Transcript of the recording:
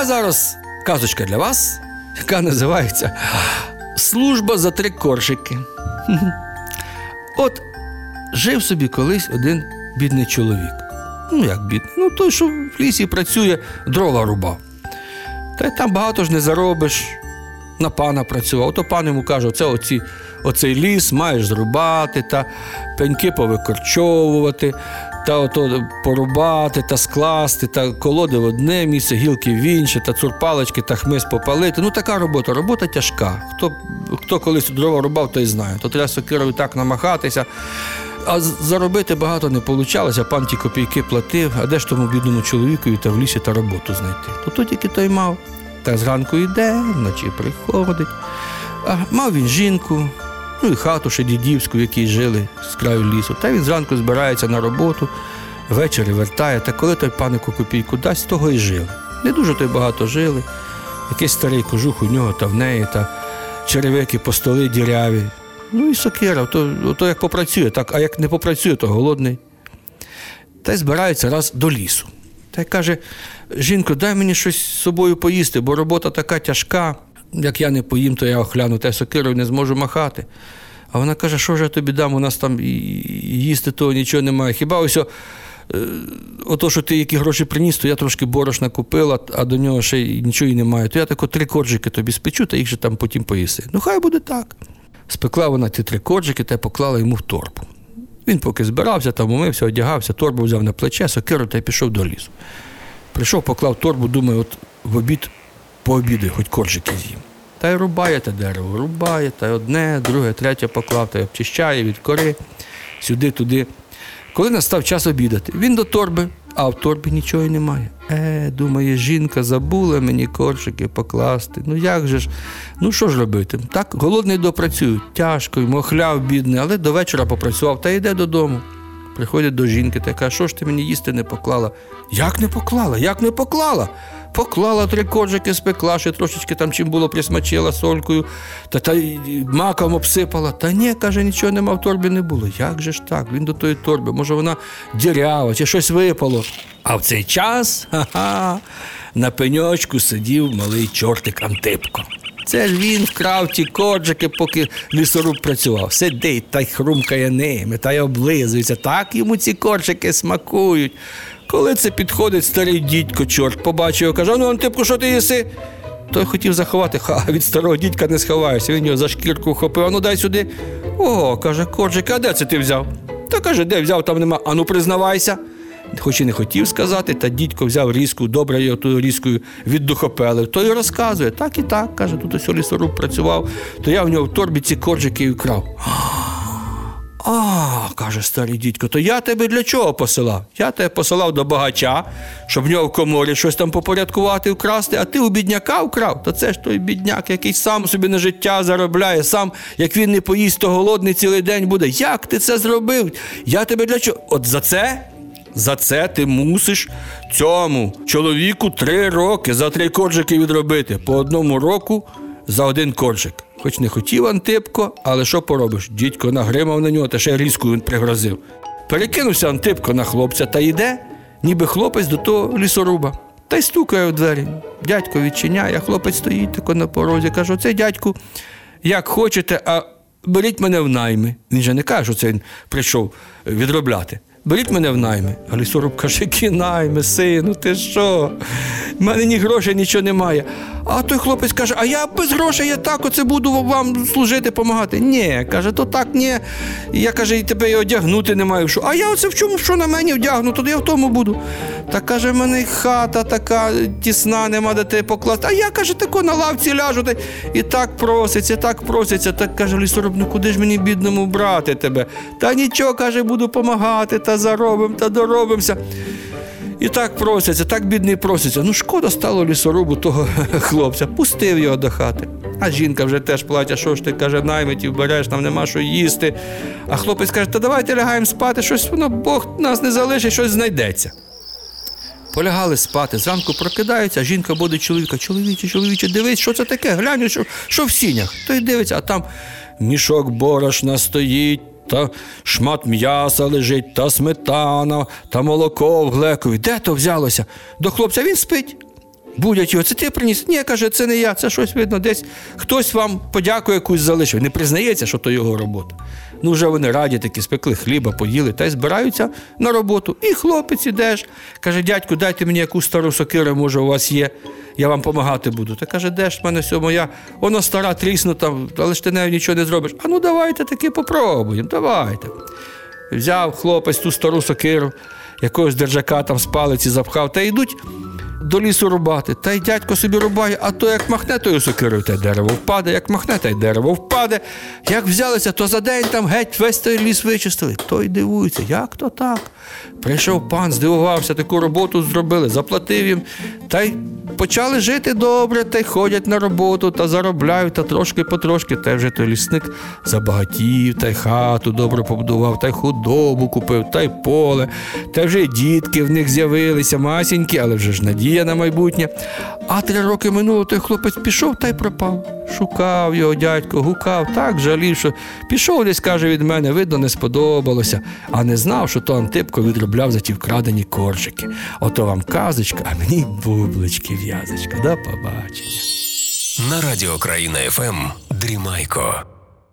А зараз казочка для вас, яка називається Служба за три коржики. От жив собі колись один бідний чоловік. Ну, як бідний? Ну, той, що в лісі працює, дрова рубав. Та й там багато ж не заробиш. На пана працював. То пан йому каже, оце оці, оцей ліс маєш зрубати, та пеньки повикорчовувати, та ото порубати, та скласти, та колоди в одне місце, гілки в інше, та цурпалочки та хмиз попалити. Ну, така робота. Робота тяжка. Хто, хто колись дрова рубав, той знає. То треба сокирою так намахатися. А заробити багато не вийшло, пан ті копійки платив, а де ж тому бідному чоловікові та в лісі та роботу знайти? То тут тільки той мав. Та зранку йде, вночі приходить. А мав він жінку, ну і хату ще дідівську, в якій жили з краю лісу. Та він зранку збирається на роботу, ввечері вертає. Та коли той панику копійку дасть, того і жили. Не дуже то й багато жили. Якийсь старий кожух у нього та в неї, та черевики по столи діряві. Ну і сокира, то, то як попрацює, так, а як не попрацює, то голодний. Та й збирається раз до лісу. Та й каже: жінко, дай мені щось з собою поїсти, бо робота така тяжка. Як я не поїм, то я охляну, й сокирою не зможу махати. А вона каже, що ж я тобі дам, у нас там їсти того нічого немає. Хіба ось е, ото, що ти які гроші приніс, то я трошки борошна купила, а до нього ще нічого і немає. То я тако три коржики тобі спечу, та їх же там потім поїси. Ну, хай буде так. Спекла вона ті три коржики та поклала йому в торбу. Він поки збирався, там умився, одягався, торбу взяв на плече, сокиру та й пішов до лісу. Прийшов, поклав торбу, думаю, от в обід пообідаю, хоч коржики з'їм. Та й рубає те дерево, рубає, та й одне, друге, третє поклав, та й обчищає від кори, сюди, туди. Коли настав час обідати, він до торби, а в торбі нічого й немає. Е, думає, жінка забула мені коржики покласти. Ну як же ж? Ну що ж робити? Так, голодний допрацює, тяжко, йому хляв бідний, але до вечора попрацював та йде додому. Приходить до жінки та каже, що ж ти мені їсти не поклала? Як не поклала? Як не поклала? Поклала три коржики, спекла, ще трошечки там чим було, присмачила солькою, та, та маком обсипала. Та ні, каже, нічого нема в торбі не було. Як же ж так? Він до тої торби, може вона дірява, чи щось випало. А в цей час ха-ха, на пеньочку сидів малий чортик Антипко. Це ж він вкрав ті коржики, поки лісоруб працював. Сидить та й хрумкає ними, та й облизується. Так йому ці коржики смакують. Коли це підходить старий дідько, чорт, побачив його, каже: ну, Антипко, що ти їси? Той хотів заховати, ха, від старого дідька не сховаєшся. Він його за шкірку вхопив, ну дай сюди. О, каже, коржик, а де це ти взяв? Та каже, де взяв, там нема. Ану, признавайся. Хоч і не хотів сказати, та дідько взяв різку, добре його тою різкою віддухопелив. Той розказує, так і так, каже, тут ось лісоруб працював, то я в нього в торбі ці коржики і вкрав. А, каже старий дідько, то я тебе для чого посилав? Я тебе посилав до багача, щоб в нього в коморі щось там попорядкувати, вкрасти, а ти у бідняка вкрав. То це ж той бідняк, який сам собі на життя заробляє, сам, як він не поїсть, то голодний цілий день буде. Як ти це зробив? Я тебе для чого? От за це? За це ти мусиш цьому чоловіку три роки за три коржики відробити. По одному року за один коржик. Хоч не хотів Антипко, але що поробиш? Дідько нагримав на нього та ще різку він пригрозив. Перекинувся Антипко на хлопця та йде, ніби хлопець до того лісоруба. Та й стукає у двері. Дядько відчиняє, а хлопець стоїть тако на порозі. Каже: оце дядьку, як хочете, а беріть мене в найми. Він же не каже, що це він прийшов відробляти. Беріть мене в найми. Галісоруб лісоруб каже, які найми, сину, ти що? У мене ні грошей, нічого немає. А той хлопець каже: А я без грошей, я так оце буду вам служити, допомагати. Ні, каже, то так ні. Я каже, і тебе і одягнути не маю. А я оце в чому, що на мені вдягну, то я в тому буду. Та каже, в мене хата така тісна, нема де тебе покласти. А я каже, тако на лавці ляжу. Та... І так проситься, так проситься. Так каже лісоруб, ну куди ж мені бідному брати тебе? Та нічого, каже, буду помагати, та заробим, та доробимося. І так просяться, так бідний проситься. Ну, шкода стало лісорубу того хлопця, пустив його до хати. А жінка вже теж платять, що ж ти каже, наймитів береш, нам нема що їсти. А хлопець каже, та давайте лягаємо спати, щось воно Бог нас не залишить, щось знайдеться. Полягали спати, зранку прокидаються, а жінка буде чоловіка. Чоловіче, чоловіче, дивись, що це таке? Глянь, що, що в сінях. Той дивиться, а там мішок борошна стоїть, та шмат м'яса лежить, та сметана, та молоко в глекові. Де то взялося? До хлопця він спить. Будять його, це ти приніс? Ні, каже, це не я, це щось видно, десь хтось вам подяку якусь залишив. Не признається, що то його робота. Ну, вже вони раді такі, спекли хліба, поїли та й збираються на роботу. І хлопець ідеш. Каже, дядьку, дайте мені якусь стару сокиру, може, у вас є, я вам допомагати буду. Та каже, де ж в мене все моя, воно стара, тріснута, але ж ти нею нічого не зробиш. А ну давайте таки попробуємо, давайте. Взяв хлопець ту стару сокиру, якогось держака там з палиці запхав, та йдуть до лісу рубати. Та й дядько собі рубає, а то як махне тою сокирою, та й дерево впаде, як махне, та й дерево впаде. Як взялися, то за день там геть весь той ліс вичистили. Той дивується, як то так? Прийшов пан, здивувався, таку роботу зробили, заплатив їм, та й почали жити добре, та й ходять на роботу, та заробляють, та трошки потрошки. Та й вже той лісник забагатів, та й хату добре побудував, та й худобу купив, та й поле, та вже й дітки в них з'явилися, масінькі, але вже ж надія на майбутнє. А три роки минуло, той хлопець пішов та й пропав. Шукав його дядько, гукав, так жалів, що пішов десь, каже, від мене, видно, не сподобалося, а не знав, що то Антипко відробляв за ті вкрадені коржики. Ото вам казочка, а мені бублички в'язочка. До побачення. На радіо Країна ФМ Дрімайко.